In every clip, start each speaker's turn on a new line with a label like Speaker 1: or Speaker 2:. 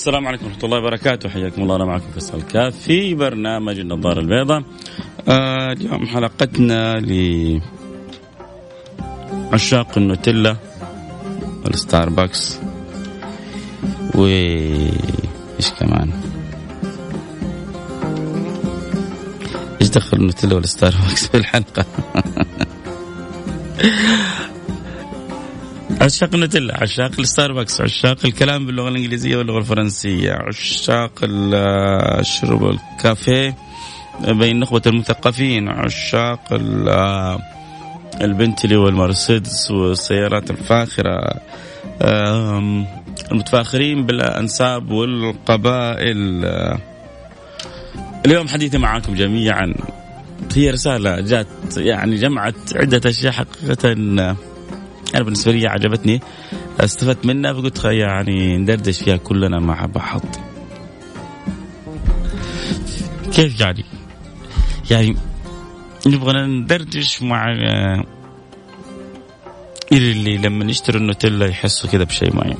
Speaker 1: السلام عليكم ورحمة الله وبركاته. حياكم الله أنا معكم فيصل الكاف في برنامج النظارة البيضاء. آه اليوم حلقتنا لعشاق النوتيلا والستاربكس. و إيش كمان؟ إيش دخل النوتيلا والستاربكس في الحلقة؟ عشاق النوتيلا عشاق الستاربكس عشاق الكلام باللغة الإنجليزية واللغة الفرنسية عشاق الشرب الكافيه بين نخبة المثقفين عشاق البنتلي والمرسيدس والسيارات الفاخرة المتفاخرين بالأنساب والقبائل. اليوم حديثي معكم جميعا. هي رسالة جات يعني جمعت عدة أشياء حقيقة. أنا بالنسبة لي عجبتني استفدت منها فقلت يعني ندردش فيها كلنا مع بعض. كيف يعني؟ يعني نبغى ندردش مع اللي لما يشتروا النوتيلا يحسوا كذا بشيء معين.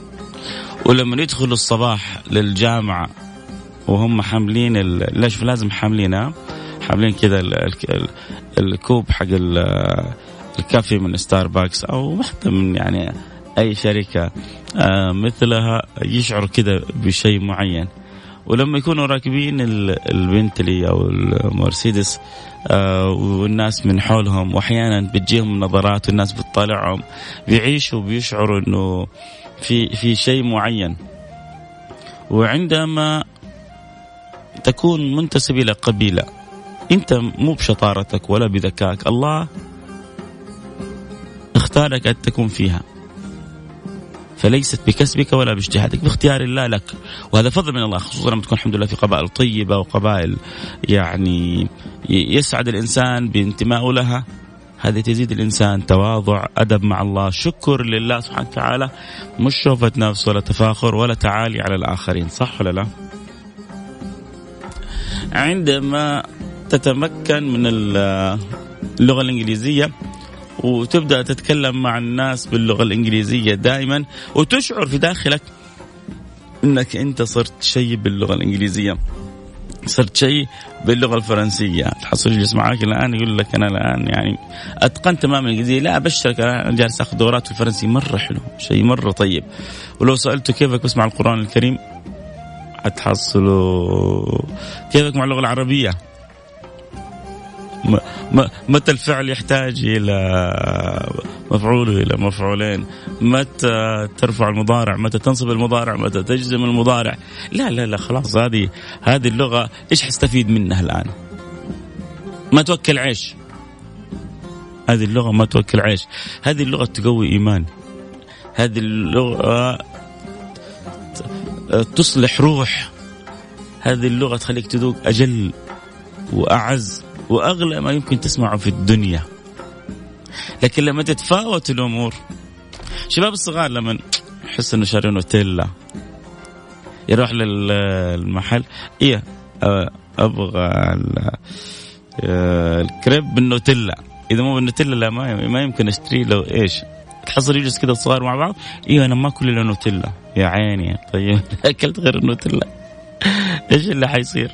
Speaker 1: ولما يدخلوا الصباح للجامعة وهم حاملين ليش لازم حاملينها؟ حاملين كذا الكوب حق الكافي من ستاربكس أو واحدة من يعني أي شركة آه مثلها يشعر كذا بشيء معين. ولما يكونوا راكبين البنتلي أو المرسيدس آه والناس من حولهم وأحيانا بتجيهم نظرات والناس بتطالعهم بيعيشوا بيشعروا إنه في في شيء معين. وعندما تكون منتسب إلى قبيلة أنت مو بشطارتك ولا بذكائك الله اختارك أن تكون فيها. فليست بكسبك ولا باجتهادك باختيار الله لك. وهذا فضل من الله خصوصا لما تكون الحمد لله في قبائل طيبة وقبائل يعني يسعد الإنسان بانتمائه لها. هذه تزيد الإنسان تواضع أدب مع الله شكر لله سبحانه وتعالى مش شوفة نفس ولا تفاخر ولا تعالي على الآخرين صح ولا لا؟ عندما تتمكن من اللغة الإنجليزية وتبدأ تتكلم مع الناس باللغة الإنجليزية دائما وتشعر في داخلك إنك أنت صرت شيء باللغة الإنجليزية. صرت شيء باللغة الفرنسية. تحصل يجلس معك الآن يقول لك أنا الآن يعني اتقنت تماما الإنجليزية. لا أبشرك أنا جالس آخذ دورات في الفرنسي مرة حلو شيء مرة طيب. ولو سالته كيفك بسمع القرآن الكريم حتحصلوا كيفك مع اللغة العربية؟ متى الفعل يحتاج إلى مفعول إلى مفعولين؟ متى ترفع المضارع؟ متى تنصب المضارع؟ متى تجزم المضارع؟ لا لا لا خلاص هذه هذه اللغة إيش حستفيد منها الآن؟ ما توكل عيش. هذه اللغة ما توكل عيش. هذه اللغة تقوي إيمان. هذه اللغة تصلح روح. هذه اللغة تخليك تذوق أجل وأعز. وأغلى ما يمكن تسمعه في الدنيا. لكن لما تتفاوت الأمور شباب الصغار لما يحس إنه شاري نوتيلا يروح للمحل إيه أبغى الكريب بالنوتيلا. إذا مو بالنوتيلا لا ما يمكن اشتري له إيش تحصل يجلس كذا الصغار مع بعض. أيوه أنا ما أكل إلا نوتيلا. يا عيني طيب أكلت غير النوتيلا. إيش اللي حيصير؟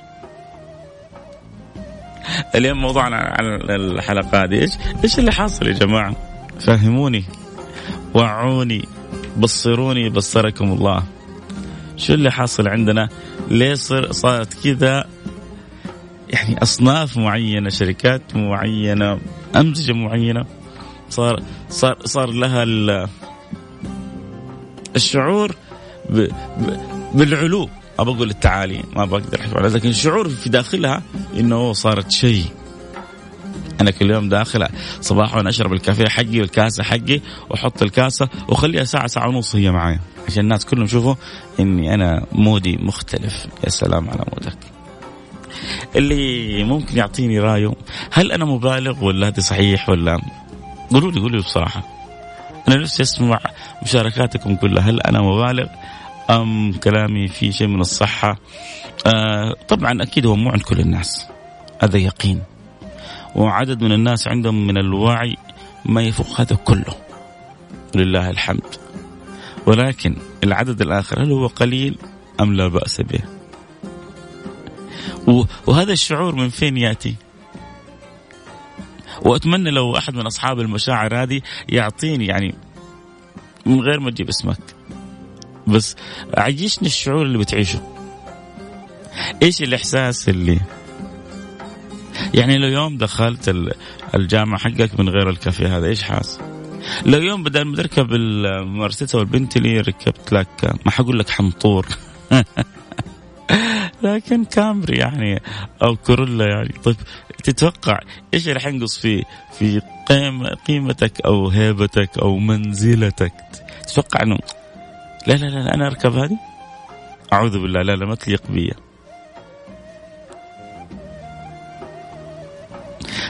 Speaker 1: اليوم موضوعنا عن الحلقة هذه. إيش إيش اللي حاصل يا جماعة؟ فهموني. وعوني. بصروني بصركم الله. شو اللي حاصل عندنا؟ ليه صار صارت كذا؟ يعني أصناف معينة شركات معينة أمزجة معينة. صار صار صار لها الشعور ب ب بالعلو. ابى أقول التعالي ما بقدر أحكي على لكن الشعور في داخلها إنه صارت شيء. أنا كل يوم داخل صباحا أشرب الكافيه حقي والكاسة حقي وأحط الكاسة وأخليها ساعة ساعة ونص هي معايا. عشان الناس كلهم يشوفوا إني أنا مودي مختلف. يا سلام على مودك. اللي ممكن يعطيني رأيه هل أنا مبالغ ولا هذا صحيح ولا؟ قولوا لي قولوا لي بصراحة. أنا نفسي أسمع مشاركاتكم كلها. هل أنا مبالغ؟ أم كلامي في شيء من الصحة؟ آه طبعا أكيد هو مو عند كل الناس. هذا يقين. وعدد من الناس عندهم من الوعي ما يفوق هذا كله. لله الحمد. ولكن العدد الآخر هل هو قليل أم لا بأس به؟ وهذا الشعور من فين يأتي؟ وأتمنى لو أحد من أصحاب المشاعر هذه يعطيني يعني من غير ما تجيب اسمك. بس عيشني الشعور اللي بتعيشه. إيش الإحساس اللي؟ يعني لو يوم دخلت الجامعة حقك من غير الكافيه هذا إيش حاس؟ لو يوم بدل ما تركب المرسيدس أو البنتلي ركبت لك ما حقول لك حنطور لكن كامري يعني أو كورولا يعني. طيب تتوقع إيش اللي حينقص في في قيمتك أو هيبتك أو منزلتك؟ تتوقع إنه لا لا لا أنا أركب هذه أعوذ بالله لا لا ما تليق بي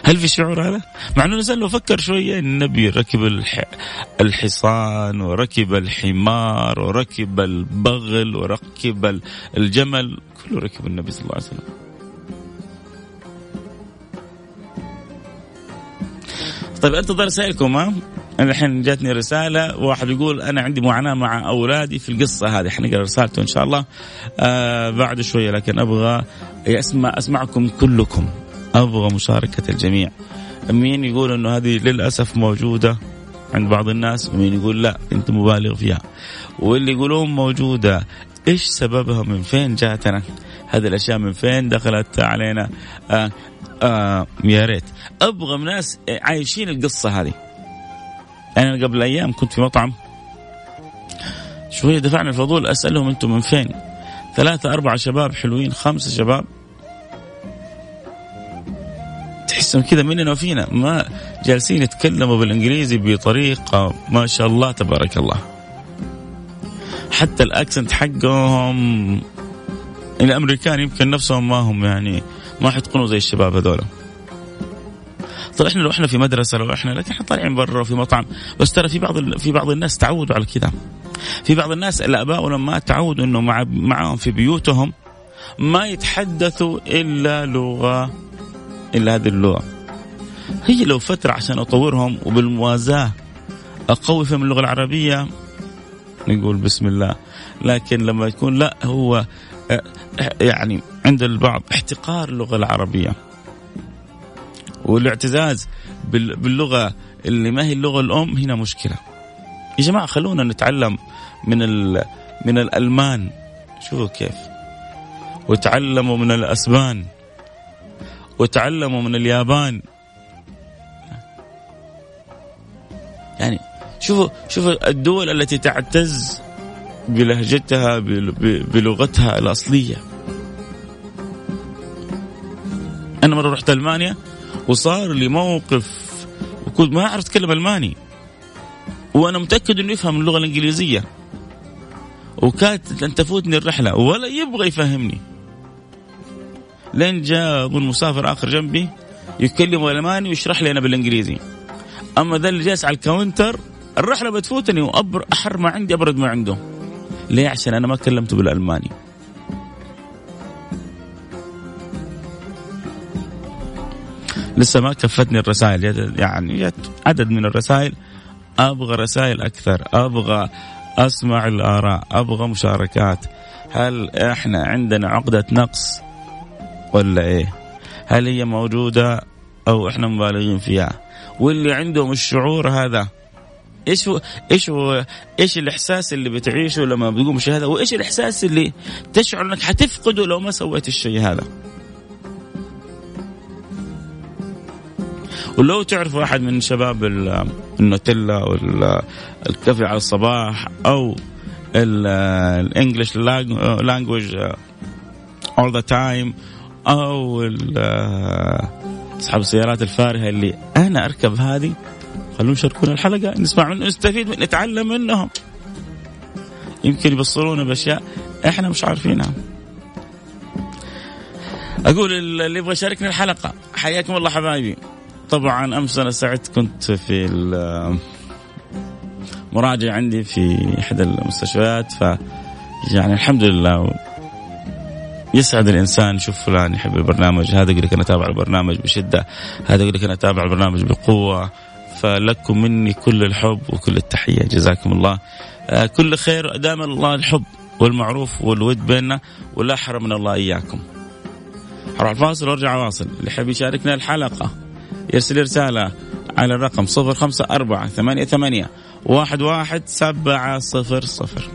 Speaker 1: هل في شعور هذا؟ مع إنه الإنسان لو فكر شوية النبي ركب الح... الحصان وركب الحمار وركب البغل وركب الجمل كله ركب النبي صلى الله عليه وسلم. طيب انتظر رسائلكم ها؟ أنا الحين جاتني رسالة واحد يقول أنا عندي معاناة مع أولادي في القصة هذه. حنقرا رسالته إن شاء الله. آه بعد شوية لكن أبغى أسمع أسمعكم كلكم. أبغى مشاركة الجميع. مين يقول إنه هذه للأسف موجودة عند بعض الناس؟ ومين يقول لا أنت مبالغ فيها. واللي يقولون موجودة إيش سببها؟ من فين جاتنا؟ هذه الأشياء من فين دخلت علينا؟ آه آه يا ريت. أبغى ناس عايشين القصة هذه. أنا قبل أيام كنت في مطعم. شوية دفعنا الفضول أسألهم أنتم من فين؟ ثلاثة أربعة شباب حلوين خمسة شباب. تحسهم كذا مننا وفينا. ما جالسين يتكلموا بالإنجليزي بطريقة ما شاء الله تبارك الله. حتى الأكسنت حقهم الأمريكان يمكن نفسهم ما هم يعني ما حيتقنوا زي الشباب هذول. طيب إحنا لو إحنا في مدرسة لو إحنا لكن إحنا طالعين برا في مطعم. بس ترى في بعض في بعض الناس تعودوا على كذا. في بعض الناس الاباء والامهات تعودوا إنه مع معهم في بيوتهم ما يتحدثوا إلا لغة إلا هذه اللغة. هي لو فترة عشان أطورهم وبالموازاة أقوي فيهم اللغة العربية نقول بسم الله. لكن لما يكون لا هو آه، يعني عند البعض احتقار اللغة العربية. والاعتزاز باللغة اللي ما هي اللغة الأم هنا مشكلة. يا جماعة خلونا نتعلم من من الألمان. شوفوا كيف. وتعلموا من الأسبان. وتعلموا من اليابان. يعني شوفوا شوفوا الدول التي تعتز بلهجتها بلغتها الأصلية. أنا مرة رحت ألمانيا. وصار لي موقف وكنت ما أعرف أتكلم ألماني. وأنا متأكد إنه يفهم اللغة الإنجليزية. وكانت أن تفوتني الرحلة ولا يبغى يفهمني. لين جاء اظن مسافر آخر جنبي يتكلم ألماني ويشرح لي أنا بالإنجليزي. أما ذا اللي جالس على ال counter الرحلة بتفوتني وابر أحر ما عندي أبرد ما عنده. ليه؟ عشان أنا ما كلمته بالألماني. لسه ما كفتني الرسائل. يعني عدد من الرسائل. أبغى رسائل أكثر. أبغى أسمع الآراء. أبغى مشاركات. هل إحنا عندنا عقدة نقص ولا إيه؟ هل هي موجودة أو إحنا مبالغين فيها؟ واللي عندهم الشعور هذا إيش هو إيش هو إيش الإحساس اللي بتعيشه لما بتقوم بالشيء هذا؟ وإيش الإحساس اللي تشعر إنك حتفقده لو ما سويت الشيء هذا؟ ولو تعرف واحد من شباب النوتيلا والكافي على الصباح أو الانجلش لانجوج اول ذا تايم أو أصحاب السيارات الفارهة اللي أنا أركب هذه خلونا يشاركونا الحلقة نسمع منه نستفيد من نتعلم منهم. يمكن يبصرونا بأشياء إحنا مش عارفينها. أقول اللي يبغى يشاركني الحلقة حياكم الله حبايبي. طبعا أمس أنا سعدت كنت في مراجعه عندي في إحدى المستشفيات ف يعني الحمد لله يسعد الإنسان يشوف فلان يحب البرنامج هذا يقول لك أنا أتابع البرنامج بشدة هذا يقول لك أنا أتابع البرنامج بقوة فلكم مني كل الحب وكل التحية جزاكم الله. آه، كل خير دائما الله الحب والمعروف والود بيننا ولا حرمنا الله إياكم. أروح الفاصل وأرجع واصل اللي يحب يشاركنا الحلقة. يرسل رسالة على الرقم صفر خمسة أربعة ثمانية ثمانية واحد واحد سبعة صفر صفر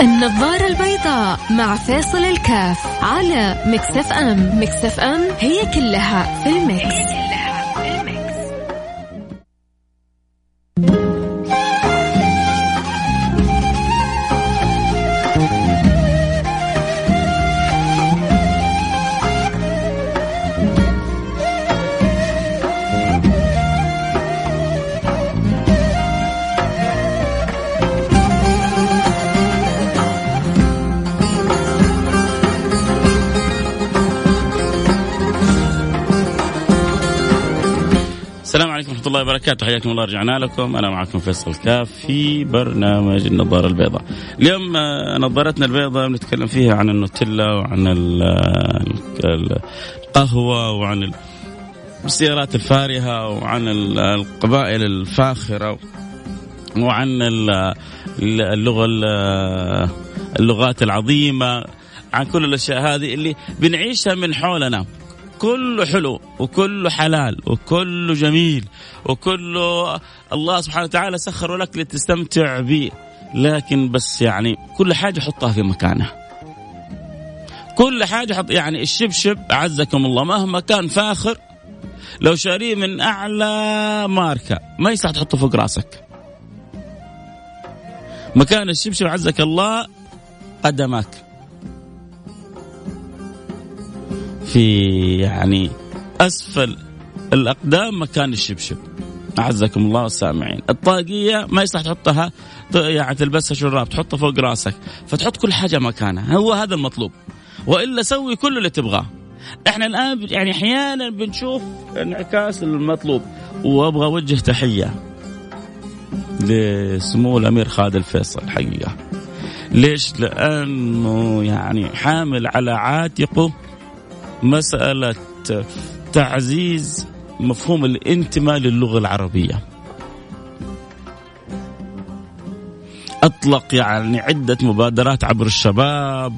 Speaker 2: النظارة البيضاء مع فيصل الكاف على Mix FM Mix FM هي كلها في
Speaker 1: ال Mix. الله وبركاته. حياكم الله رجعنا لكم. أنا معكم فيصل كاف في برنامج النظارة البيضاء. اليوم آه، نظارتنا البيضاء بنتكلم فيها عن النوتيلا وعن القهوة وعن السيارات الفارهة وعن القبائل الفاخرة وعن اللغة اللغات العظيمة. عن كل الأشياء هذه اللي بنعيشها من حولنا. كله حلو وكله حلال وكله جميل وكله الله سبحانه وتعالى سخره لك لتستمتع به. لكن بس يعني كل حاجة حطها في مكانها. كل حاجة حط يعني الشبشب أعزكم الله مهما كان فاخر لو شاريه من أعلى ماركة ما يصح تحطه فوق رأسك. مكان الشبشب عزك الله قدمك. في يعني أسفل الأقدام مكان الشبشب. أعزكم الله السامعين الطاقية ما يصلح تحطها يعني تلبسها شراب تحطها فوق راسك فتحط كل حاجة مكانها. هو هذا المطلوب. وإلا سوي كل اللي تبغاه. إحنا الآن يعني أحيانا بنشوف انعكاس المطلوب. وأبغى أوجه تحية لسمو الأمير خالد الفيصل حقيقة. ليش؟ لأنه يعني حامل على عاتقه مسألة تعزيز مفهوم الانتماء للغة العربية. أطلق يعني عدة مبادرات عبر الشباب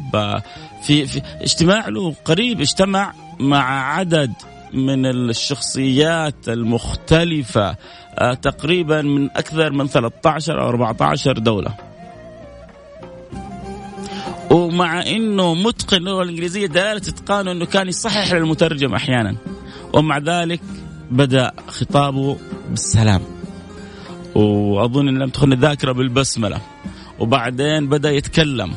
Speaker 1: في, في اجتماع له قريب اجتمع مع عدد من الشخصيات المختلفة آه، تقريبا من أكثر من 13 أو 14 دولة. ومع إنه متقن اللغة الإنجليزية دلالة إتقانه إنه كان يصحح للمترجم أحيانا. ومع ذلك بدأ خطابه بالسلام. وأظن إن لم تخن الذاكرة بالبسملة. وبعدين بدأ يتكلم.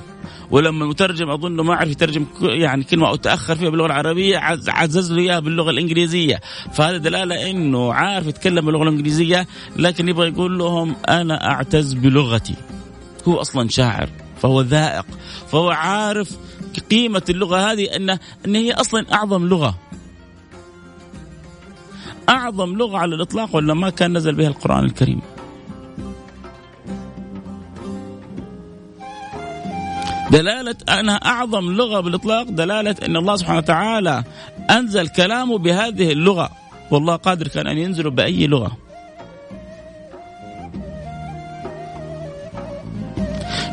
Speaker 1: ولما المترجم اظنه ما عرف يترجم يعني كلمه أو تاخر فيها باللغة العربية عزز له اياها باللغة الإنجليزية. فهذا دلالة إنه عارف يتكلم باللغة الإنجليزية لكن يبغى يقول لهم أنا أعتز بلغتي. هو أصلا شاعر. فهو ذائق فهو عارف قيمة اللغة هذه أن أن هي أصلا أعظم لغة. أعظم لغة على الإطلاق ولا ما كان نزل بها القرآن الكريم. دلالة أنها أعظم لغة بالإطلاق دلالة أن الله سبحانه وتعالى أنزل كلامه بهذه اللغة. والله قادر كان أن ينزل بأي لغة.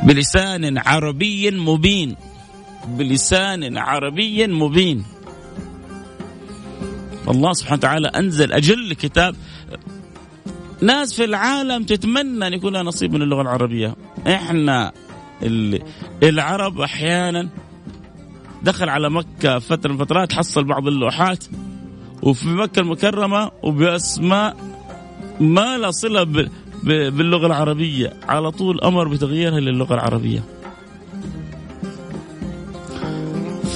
Speaker 1: بلسان عربي مبين. بلسان عربي مبين. الله سبحانه وتعالى أنزل أجل كتاب. ناس في العالم تتمنى أن يكون لها نصيب من اللغة العربية. إحنا العرب أحيانا دخل على مكة فترة من فترات حصل بعض اللوحات. وفي مكة المكرمة وبأسماء ما لا صلة باللغة العربية. على طول أمر بتغييرها للغة العربية.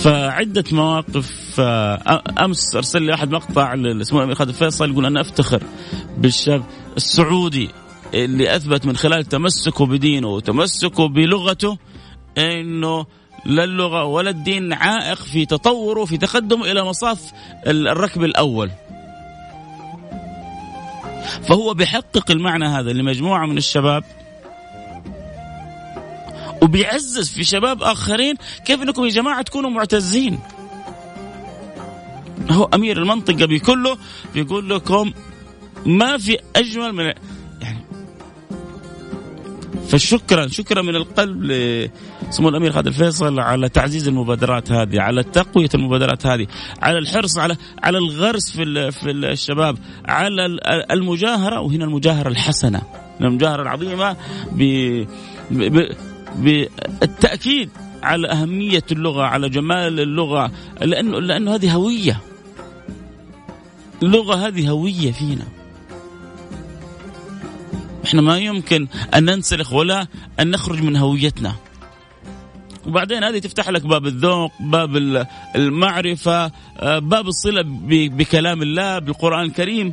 Speaker 1: فعدة مواقف آه، أمس أرسل لي أحد مقطع اسمه الأمير خالد فيصل يقول أنا أفتخر بالشاب السعودي اللي أثبت من خلال تمسكه بدينه وتمسكه بلغته أنه لا اللغة ولا الدين عائق في تطوره في تقدمه إلى مصاف الركب الأول. فهو بيحقق المعنى هذا لمجموعة من الشباب وبيعزز في شباب آخرين كيف أنكم يا جماعة تكونوا معتزين. هو أمير المنطقة بكله بيقول لكم ما في أجمل من فشكرا شكرا من القلب لسمو الأمير خالد الفيصل على تعزيز المبادرات هذه على تقوية المبادرات هذه على الحرص على على الغرس في في الشباب على المجاهرة وهنا المجاهرة الحسنة المجاهرة العظيمة ب بالتأكيد على أهمية اللغة على جمال اللغة لأنه لأنه هذه هوية. اللغة هذه هوية فينا. إحنا ما يمكن أن ننسلخ ولا أن نخرج من هويتنا. وبعدين هذه تفتح لك باب الذوق باب المعرفة آه، باب الصلة بكلام الله بالقرآن الكريم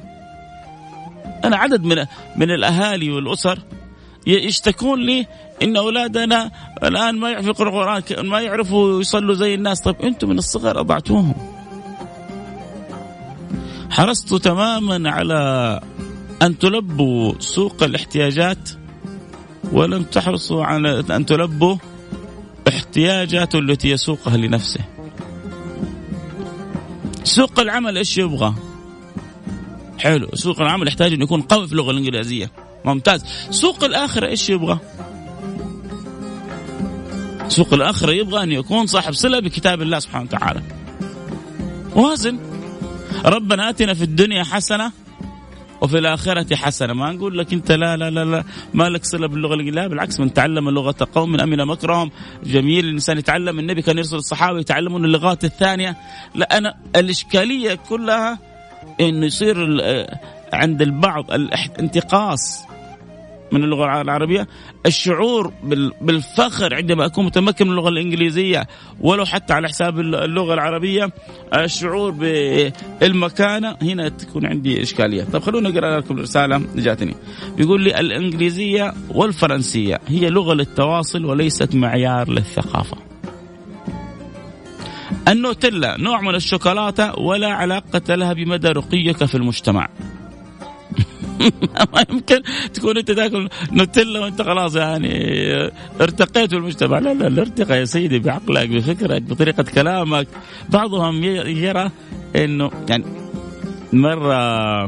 Speaker 1: أنا عدد من من الأهالي والأسر يشتكون لي إن أولادنا الآن ما يعرفوا يقرأوا القران ما يعرفوا يصلوا زي الناس. طيب أنتم من الصغر أضعتوهم. حرصتوا تماما على أن تلبوا سوق الاحتياجات ولم تحرصوا على أن تلبوا احتياجاته التي يسوقها لنفسه. سوق العمل إيش يبغى؟ حلو. سوق العمل يحتاج انه يكون قوي في اللغة الإنجليزية. ممتاز. سوق الآخرة إيش يبغى؟ سوق الآخرة يبغى أن يكون صاحب صلة بكتاب الله سبحانه وتعالى. وازن ربنا آتنا في الدنيا حسنة وفي الآخرة حسنة. ما نقول لك أنت لا لا لا, لا ما لك صلة باللغة لا بالعكس من تعلم لغة قوم من أمن مكرهم. جميل الإنسان يتعلم النبي كان يرسل الصحابة يتعلمون اللغات الثانية. لا أنا الإشكالية كلها إنه يصير عند البعض الانتقاص من اللغة العربية. الشعور بالفخر عندما أكون متمكن من اللغة الإنجليزية ولو حتى على حساب اللغة العربية. الشعور بالمكانة هنا تكون عندي إشكالية. طيب خلونا اقرا لكم رسالة جاتني. بيقول لي الإنجليزية والفرنسية هي لغة للتواصل وليست معيار للثقافة. النوتيلا نوع من الشوكولاتة ولا علاقة لها بمدى رقيك في المجتمع. ما يمكن تكون أنت تاكل نوتيلا وأنت خلاص يعني ارتقيت في المجتمع. لا لا الارتقاء يا سيدي بعقلك بفكرك بطريقة كلامك. بعضهم يرى إنه يعني مرة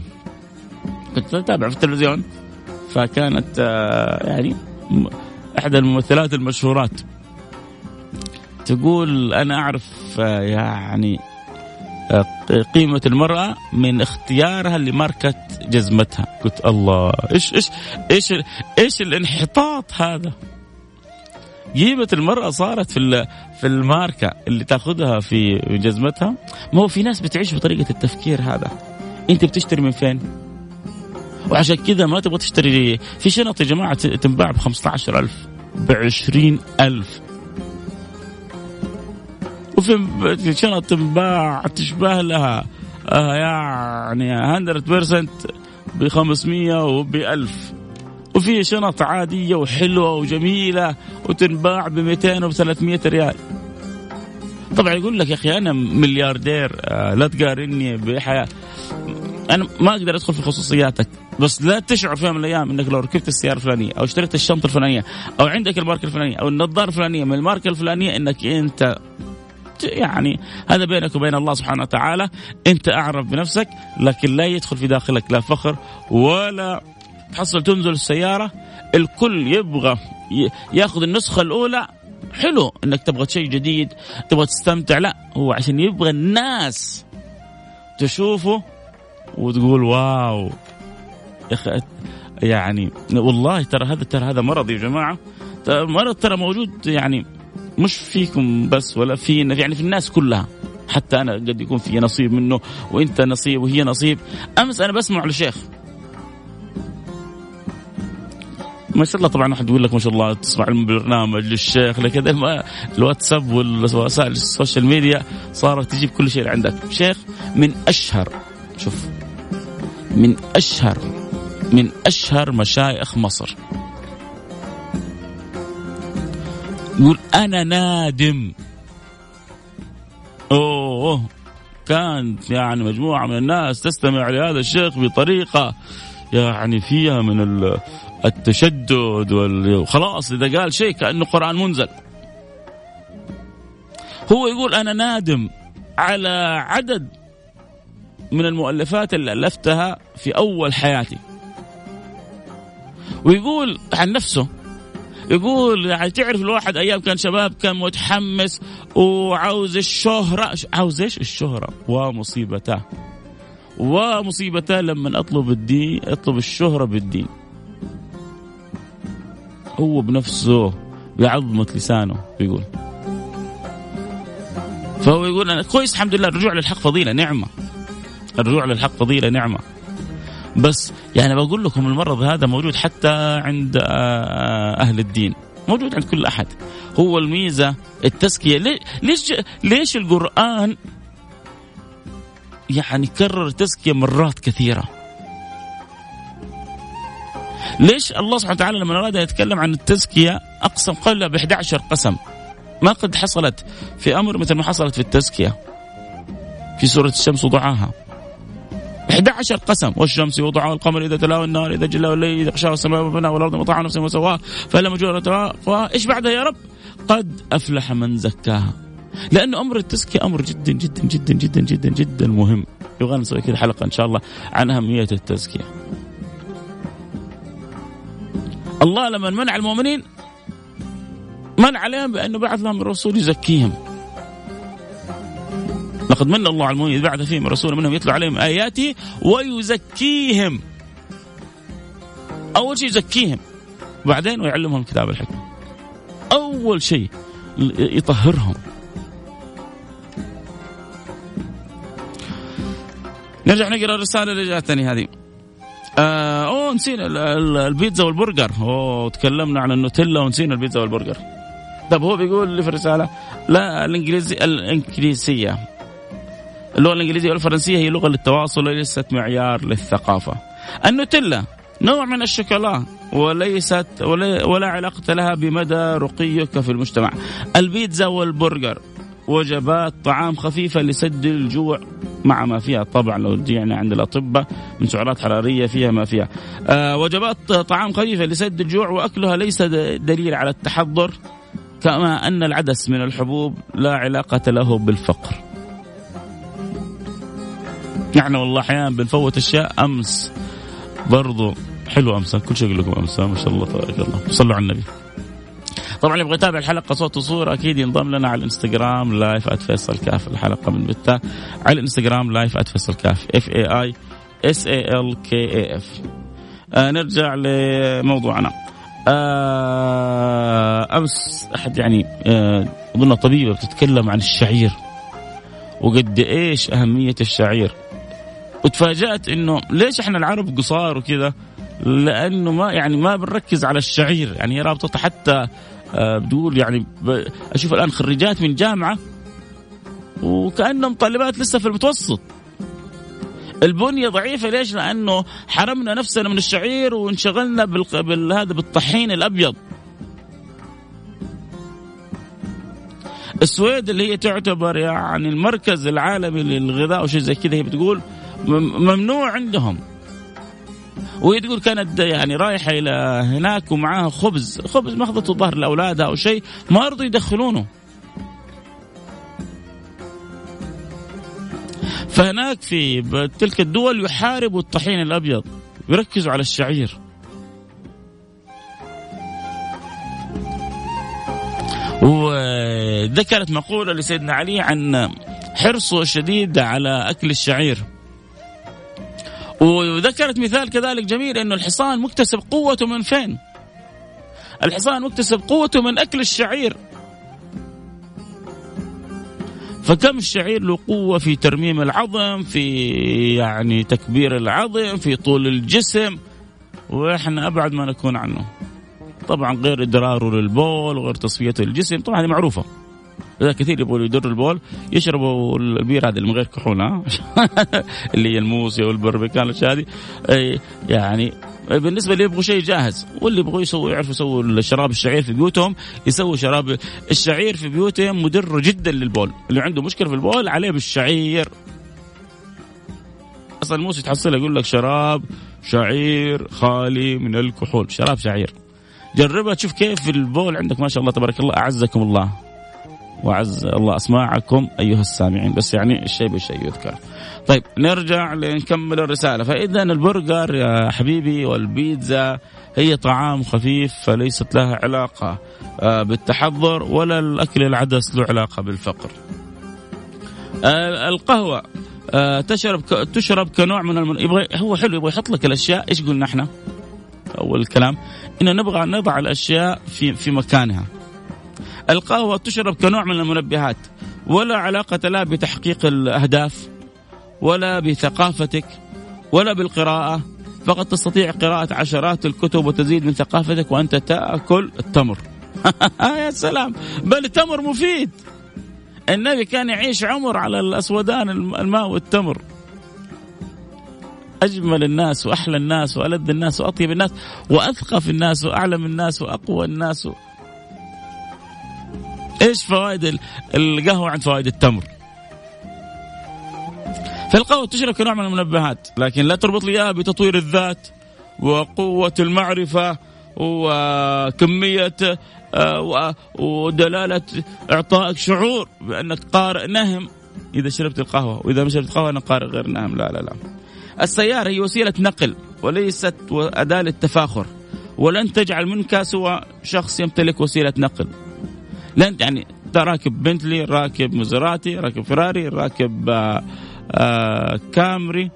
Speaker 1: كنت أتابع في التلفزيون فكانت آه، يعني إحدى الممثلات المشهورات تقول أنا أعرف آه، يعني قيمة المرأة من اختيارها لماركة جزمتها. قلت الله إيش إيش إيش إيش الانحطاط هذا؟ قيمة المرأة صارت في في الماركة اللي تاخذها في جزمتها. ما هو في ناس بتعيش بطريقة التفكير هذا. أنت بتشتري من فين؟ وعشان كذا ما تبغى تشتري. في شنط يا جماعة تنباع ب 15000 ب 20000 وفي شنط تنباع تشبه لها آه يعني 100% ب 500 وب 1000 وفي شنط عادية وحلوة وجميلة وتنباع ب 200 و 300 ريال. طبعا يقول لك يا أخي أنا ملياردير آه لا تقارني بحياة. أنا ما أقدر أدخل في خصوصياتك بس لا تشعر في يوم من الأيام إنك لو ركبت السيارة الفلانية أو اشتريت الشنطة الفلانية أو عندك الماركة الفلانية أو النظارة الفلانية من الماركة الفلانية إنك أنت يعني هذا بينك وبين الله سبحانه وتعالى. انت اعرف بنفسك لكن لا يدخل في داخلك لا فخر ولا تحصل تنزل السيارة. الكل يبغى ياخذ النسخة الأولى. حلو انك تبغى شيء جديد تبغى تستمتع. لا هو عشان يبغى الناس تشوفه وتقول wow. يا يعني والله ترى هذا ترى هذا مرض يا جماعة. مرض ترى موجود يعني مش فيكم بس ولا فينا يعني في الناس كلها. حتى أنا قد يكون في نصيب منه وأنت نصيب وهي نصيب. أمس أنا بسمع لشيخ ما شاء الله طبعا واحد يقول لك ما شاء الله تسمع البرنامج للشيخ. لكذا الواتساب والوسائل ال social media صارت تجيب كل شيء عندك. شيخ من أشهر شوف من أشهر من أشهر مشايخ مصر. يقول أنا نادم. أوه كانت يعني مجموعة من الناس تستمع لهذا الشيخ بطريقة يعني فيها من التشدد وخلاص إذا قال شيء كأنه قرآن منزل. هو يقول أنا نادم على عدد من المؤلفات اللي ألفتها في أول حياتي. ويقول عن نفسه يقول يعني تعرف الواحد أيام كان شباب كان متحمس وعاوز الشهرة. عاوز إيش؟ الشهرة. ومصيبته. ومصيبته لما أطلب الدين أطلب الشهرة بالدين. هو بنفسه بعظمة لسانه بيقول. فهو يقول أنا كويس الحمد لله الرجوع للحق فضيلة نعمة. الرجوع للحق فضيلة نعمة. بس يعني بقول لكم المرض هذا موجود حتى عند آه، أهل الدين. موجود عند كل أحد. هو الميزة التزكية. ليش ليش القرآن يعني كرر تزكية مرات كثيرة؟ ليش الله سبحانه وتعالى لما أراد يتكلم عن التزكية أقسم قال ب 11 قسم. ما قد حصلت في أمر مثل ما حصلت في التزكية. في سورة الشمس وضعاها. 11 قسم. والشمس وضعها والقمر إذا تلاوى النار إذا جلى الليل إذا غشاها السماء وبناها والأرض وطاع نفسه وسواها فلما مجرى إيش بعدها يا رب؟ قد أفلح من زكاها. لأنه أمر التزكية أمر جدا جدا جدا جدا جدا جدا مهم. يبغى نسوي كذا حلقة إن شاء الله عن أهمية التزكية. الله لما منع المؤمنين من عليهم بانه بعث لهم الرسول يزكيهم. لقد من الله على المؤمنين بعث فيهم رسول منهم يتلو عليهم اياته ويزكيهم. أول شيء يزكيهم وبعدين ويعلمهم الكتاب الحكمه أول شيء يطهرهم. نرجع نقرأ الرسالة اللي جاتني هذه. آه أوه نسينا البيتزا والبرجر. أوه تكلمنا عن النوتيلا ونسينا البيتزا والبرجر. طب هو بيقول لي في الرسالة لا الانجليزي الإنجليزية. اللغة الإنجليزية والفرنسية هي لغة للتواصل وليست معيار للثقافة. النوتيلا نوع من الشوكولا وليست ولا, علاقة لها بمدى رقيك في المجتمع. البيتزا والبرجر وجبات طعام خفيفة لسد الجوع مع ما فيها. طبعا لو رجعنا عند الأطباء من سعرات حرارية فيها ما فيها. آه وجبات طعام خفيفة لسد الجوع وأكلها ليس دليل على التحضر كما أن العدس من الحبوب لا علاقة له بالفقر. نحن والله أحيانا بنفوت أشياء أمس. برضو حلو أمس كل شيء أقول لكم أمس ما شاء الله تبارك الله. صلوا على النبي. طبعا يبغى يتابع الحلقة صوت وصورة أكيد ينضم لنا على الإنستغرام live @فيصل كاف الحلقة من بتا على الإنستغرام live @فيصل كاف F A I S A L K A F نرجع لموضوعنا. آه أمس أحد يعني آه أظن طبيبة بتتكلم عن الشعير. وقد إيش أهمية الشعير؟ وتفاجأت إنه ليش إحنا العرب قصار وكذا لأنه ما يعني ما بنركز على الشعير يعني هي رابطه حتى آه، بتقول يعني أشوف الآن خريجات من جامعة وكأنهم طالبات لسه في المتوسط البنية ضعيفة ليش؟ لأنه حرمنا نفسنا من الشعير وانشغلنا بالهذا بالطحين الأبيض. السويد اللي هي تعتبر يعني المركز العالمي للغذاء وشيء زي كذا هي بتقول ممنوع عندهم. وهي تقول كانت يعني رايحة إلى هناك ومعاها خبز. خبز ماخذته ظهر لأولادها أو شيء ما رضوا يدخلونه. فهناك في تلك الدول يحاربوا الطحين الأبيض يركزوا على الشعير. وذكرت مقولة لسيدنا علي عن حرصه الشديد على أكل الشعير. وذكرت مثال كذلك جميل إنه الحصان مكتسب قوته من فين؟ الحصان مكتسب قوته من أكل الشعير. فكم الشعير له قوة في ترميم العظم في يعني تكبير العظم في طول الجسم وإحنا أبعد ما نكون عنه طبعا غير إدراره للبول وغير تصفيته للجسم طبعا هذه معروفة إذا كثير يبغوا يدروا البول يشربوا البير اللي من غير كحول اللي هي الموسي والبربيكان الأشياء هذه. يعني بالنسبة اللي يبغوا شيء جاهز واللي يبغوا يسووا يعرفوا يسووا الشراب الشعير في بيوتهم يسووا شراب الشعير في بيوتهم مدر جدا للبول. اللي عنده مشكلة في البول عليه بالشعير. أصلا الموسي تحصله يقول لك شراب شعير خالي من الكحول. شراب شعير. جربها تشوف كيف البول عندك ما شاء الله تبارك الله أعزكم الله. وعز الله أسماعكم أيها السامعين بس يعني الشيء بالشيء يذكر. طيب نرجع لنكمل الرسالة فإذا البرجر يا حبيبي والبيتزا هي طعام خفيف فليست لها علاقة آه، بالتحضر ولا الأكل العدس له علاقة بالفقر. آه، القهوة آه، تشرب تشرب كنوع من المن... يبغى هو حلو يبغى يحط لك الأشياء إيش قلنا إحنا؟ أول الكلام انه نبغى نضع الأشياء في في مكانها. القهوة تشرب كنوع من المنبهات ولا علاقة لها بتحقيق الأهداف ولا بثقافتك ولا بالقراءة. فقط تستطيع قراءة عشرات الكتب وتزيد من ثقافتك وأنت تأكل التمر. يا سلام! بل التمر مفيد. النبي كان يعيش عمر على الأسودان الماء والتمر. أجمل الناس وأحلى الناس وألذ الناس وأطيب الناس وأثقف الناس وأعلم الناس وأقوى الناس. إيش فوائد القهوة عند فوائد التمر؟ فالقهوه تشرب كنوع من المنبهات لكن لا تربط لي إياها بتطوير الذات وقوة المعرفة وكمية آه، ودلالة اعطائك شعور بأنك قارئ نهم. إذا شربت القهوة وإذا ما شربت قهوة أنا قارئ غير نهم. لا لا لا. السيارة هي وسيلة نقل وليست أداة للتفاخر ولن تجعل منك سوى شخص يمتلك وسيلة نقل. لن يعني راكب بنتلي راكب مزراتي راكب فراري راكب آآ آه، آآ آه، كامري.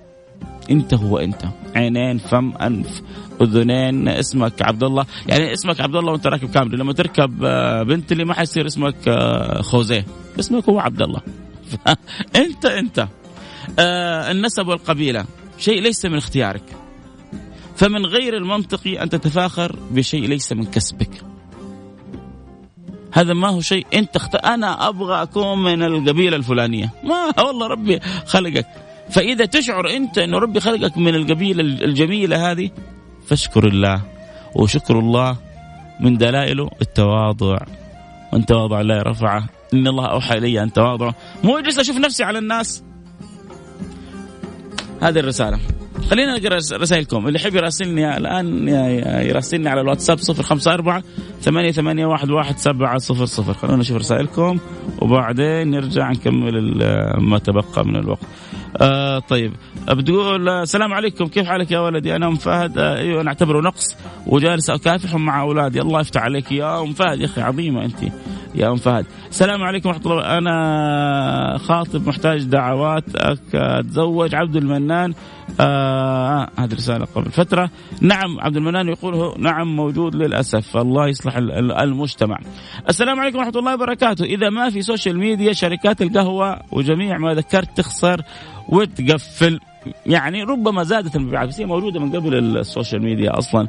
Speaker 1: انت هو انت. عينين فم انف اذنين اسمك عبد الله يعني اسمك عبد الله وانت راكب كامري. لما تركب آه، بنتلي ما حيصير اسمك خوزيه. اسمك هو عبد الله انت. انت النسب والقبيلة. شيء ليس من اختيارك. فمن غير المنطقي أن تتفاخر بشيء ليس من كسبك. هذا ما هو شيء. انت اخت... أنا أبغى أكون من القبيلة الفلانية. ما والله ربي خلقك. فإذا تشعر أنت إنه ربي خلقك من القبيلة الجميلة هذه فاشكر الله. وشكر الله من دلائله التواضع. وأن تواضع الله رفعه إن الله أوحى إلي أن تواضعوا مو اجلس أشوف نفسي على الناس. هذه الرسالة. خلينا نقرأ رسائلكم. اللي يحب يراسلني الآن يراسلني على الواتساب 054 ثمانية ثمانية واحد واحد سبعة صفر صفر. خلونا نشوف رسائلكم وبعدين نرجع نكمل ما تبقى من الوقت. آه طيب. بتقول السلام عليكم. كيف حالك يا ولدي؟ أنا أم فهد. آه أيوه أنا أعتبره نقص وجالس أكافح مع أولادي. الله يفتح عليك يا أم فهد. يا أخي عظيمة أنت. يا أم فهد. السلام عليكم ورحمة الله. أنا خاطب محتاج دعواتك أتزوج عبد المنان. آه هذه رسالة قبل فترة. نعم عبد المنان يقول نعم موجود للأسف. الله يصلح المجتمع. السلام عليكم ورحمة الله وبركاته. إذا ما في social media شركات القهوة وجميع ما ذكرت تخسر وتقفل. يعني ربما زادت المبيعات بس هي موجودة من قبل ال social media أصلا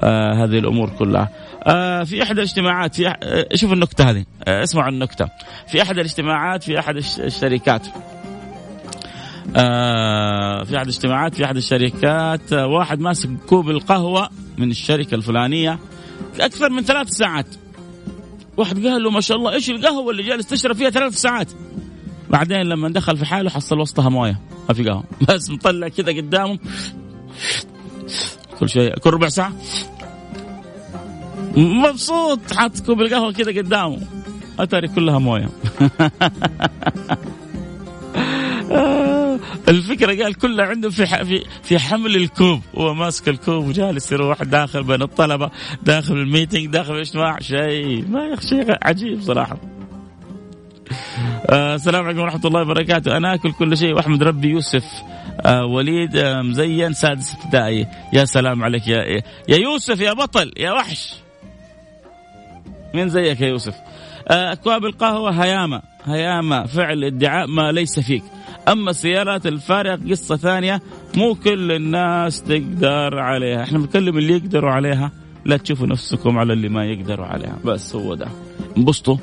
Speaker 1: آه هذه الأمور كلها. آه في أحد الاجتماعات في أح... آه شوف النكتة هذه آه اسمعوا النكتة. في أحد الاجتماعات في أحد الشركات. آه في أحد الاجتماعات في أحد الشركات آه واحد ماسك كوب القهوة من الشركة الفلانية أكثر من ثلاث ساعات. واحد قال له ما شاء الله إيش القهوة اللي جالس تشرب فيها ثلاث ساعات؟ بعدين لما دخل في حاله حصل وسطها مويه. ما في قهوه بس مطلع كذا قدامه. كل شيء. كل ربع ساعة. مبسوط. حاط كوب القهوة كذا قدامه. أتاري كلها مويه. الفكرة قال كلها عنده في في في حمل الكوب. هو ماسك الكوب وجالس يروح داخل بين الطلبة داخل ال meeting داخل الاجتماع شيء. ما شيء عجيب صراحة. السلام عليكم ورحمة الله وبركاته. أنا أكل كل شيء وأحمد ربي يوسف. آه وليد آه مزين سادس ابتدائي. يا سلام عليك يا يا يوسف يا بطل يا وحش. من زيك يا يوسف؟ آه، أكواب القهوة هيامة. هيامة فعل ادعاء ما ليس فيك. أما السيارات الفارغة قصة ثانية مو كل الناس تقدر عليها. إحنا بنتكلم اللي يقدروا عليها. لا تشوفوا نفسكم على اللي ما يقدروا عليها. بس هو ده. انبسطوا.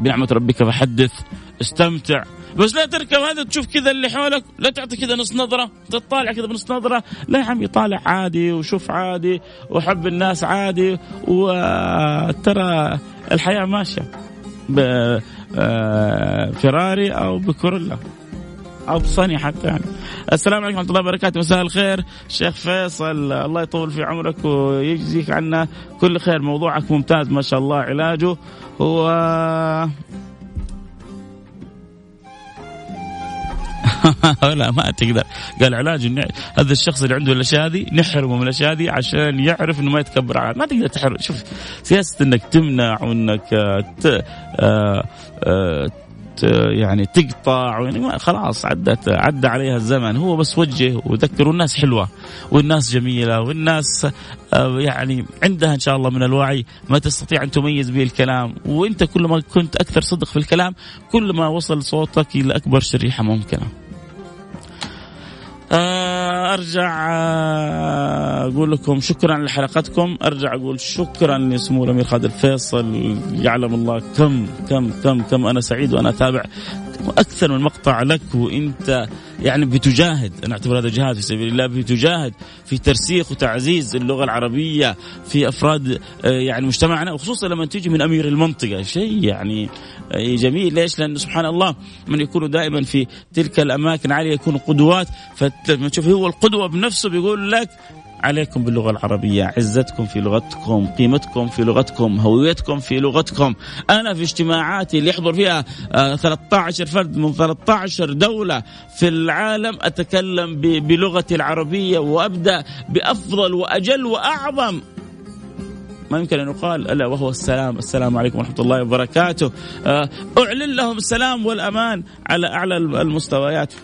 Speaker 1: بنعمة ربك فحدث استمتع. بس لا تركب هذا تشوف كذا اللي حولك لا تعطي كذا نص نظرة تطالع كذا بنص نظرة. لا يا عمي طالع عادي وشوف عادي وحب الناس عادي وترى الحياة ماشية بفراري آه، أو بكورولا أو بصني حتى يعني. السلام عليكم ورحمة الله وبركاته. مساء الخير. شيخ فيصل الله يطول في عمرك ويجزيك عنا كل خير. موضوعك ممتاز ما شاء الله. علاجه هو لا ما تقدر. قال علاج هذا الشخص اللي عنده الأشياء هذه نحرمه من الأشياء هذه عشان يعرف إنه ما يتكبر على ما تقدر تحرم. شوف سياسة إنك تمنع وإنك ت... آه آه يعني تقطع يعني خلاص عدت عدى عليها الزمن هو بس وجه وذكر والناس حلوة والناس جميلة والناس آه، يعني عندها إن شاء الله من الوعي ما تستطيع أن تميز به الكلام وأنت كل ما كنت أكثر صدق في الكلام كل ما وصل صوتك إلى أكبر شريحة ممكنة. آه، أرجع آه، أقول لكم شكرا لحلقتكم. أرجع أقول شكرا لسمو الأمير خالد الفيصل يعلم الله كم كم كم كم أنا سعيد وأنا أتابع أكثر من مقطع لك وإنت يعني بتجاهد أنا أعتبر هذا جهاد في سبيل الله بتجاهد في ترسيخ وتعزيز اللغة العربية في أفراد آه، يعني مجتمعنا وخصوصا لما تيجي من أمير المنطقة. شيء يعني آه، جميل. ليش؟ لأن سبحان الله من يكونوا دائما في تلك الأماكن عالية يكونوا قدوات. فلما تشوف هو القدوة بنفسه بيقول لك عليكم باللغة العربية عزتكم في لغتكم قيمتكم في لغتكم هويتكم في لغتكم. أنا في اجتماعاتي اللي يحضر فيها 13 آه، فرد من 13 دولة في العالم أتكلم بلغتي العربية وأبدأ بأفضل وأجل وأعظم. ما يمكن أن يقال ألا وهو السلام. السلام عليكم ورحمة الله وبركاته. آه، أعلن لهم السلام والأمان على أعلى المستويات.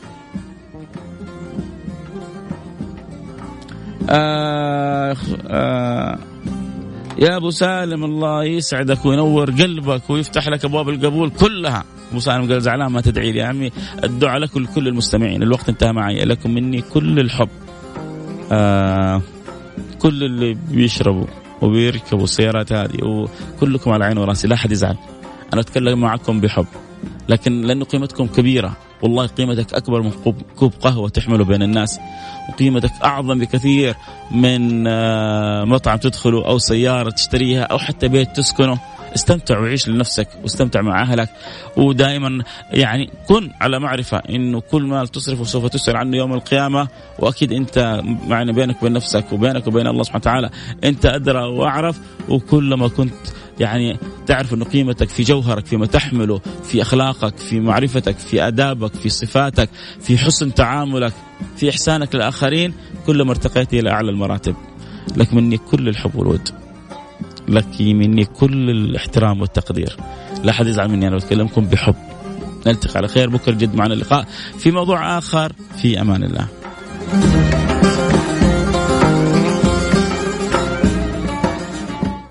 Speaker 1: آه آه يا أبو سالم الله يسعدك وينور قلبك ويفتح لك أبواب القبول كلها. أبو سالم قال زعلان ما تدعي لي يا عمي. الدعاء لكم لكل المستمعين. الوقت انتهى معي. لكم مني كل الحب. آه كل اللي بيشربوا وبيركبوا السيارات هذه وكلكم على عيني وراسي. لا أحد يزعل. أنا أتكلم معكم بحب لكن لأنه قيمتكم كبيرة. والله قيمتك أكبر من كوب قهوة تحمله بين الناس وقيمتك أعظم بكثير من آه، مطعم تدخله أو سيارة تشتريها أو حتى بيت تسكنه. استمتع وعيش لنفسك واستمتع مع أهلك. ودائما يعني كن على معرفة إنه كل مال تصرفه سوف تسأل عنه يوم القيامة. وأكيد أنت يعني بينك وبين نفسك وبينك وبين الله سبحانه وتعالى. أنت أدرى وأعرف. وكلما كنت يعني تعرف إنه قيمتك في جوهرك فيما تحمله في أخلاقك في معرفتك في آدابك في صفاتك في حسن تعاملك في إحسانك للآخرين كلما ارتقيت إلى أعلى المراتب. لك مني كل الحب والود. لك مني كل الاحترام والتقدير. لا أحد يزعل مني أنا بتكلمكم بحب. نلتقي على خير بكرة جد معنا اللقاء في موضوع آخر. في أمان الله.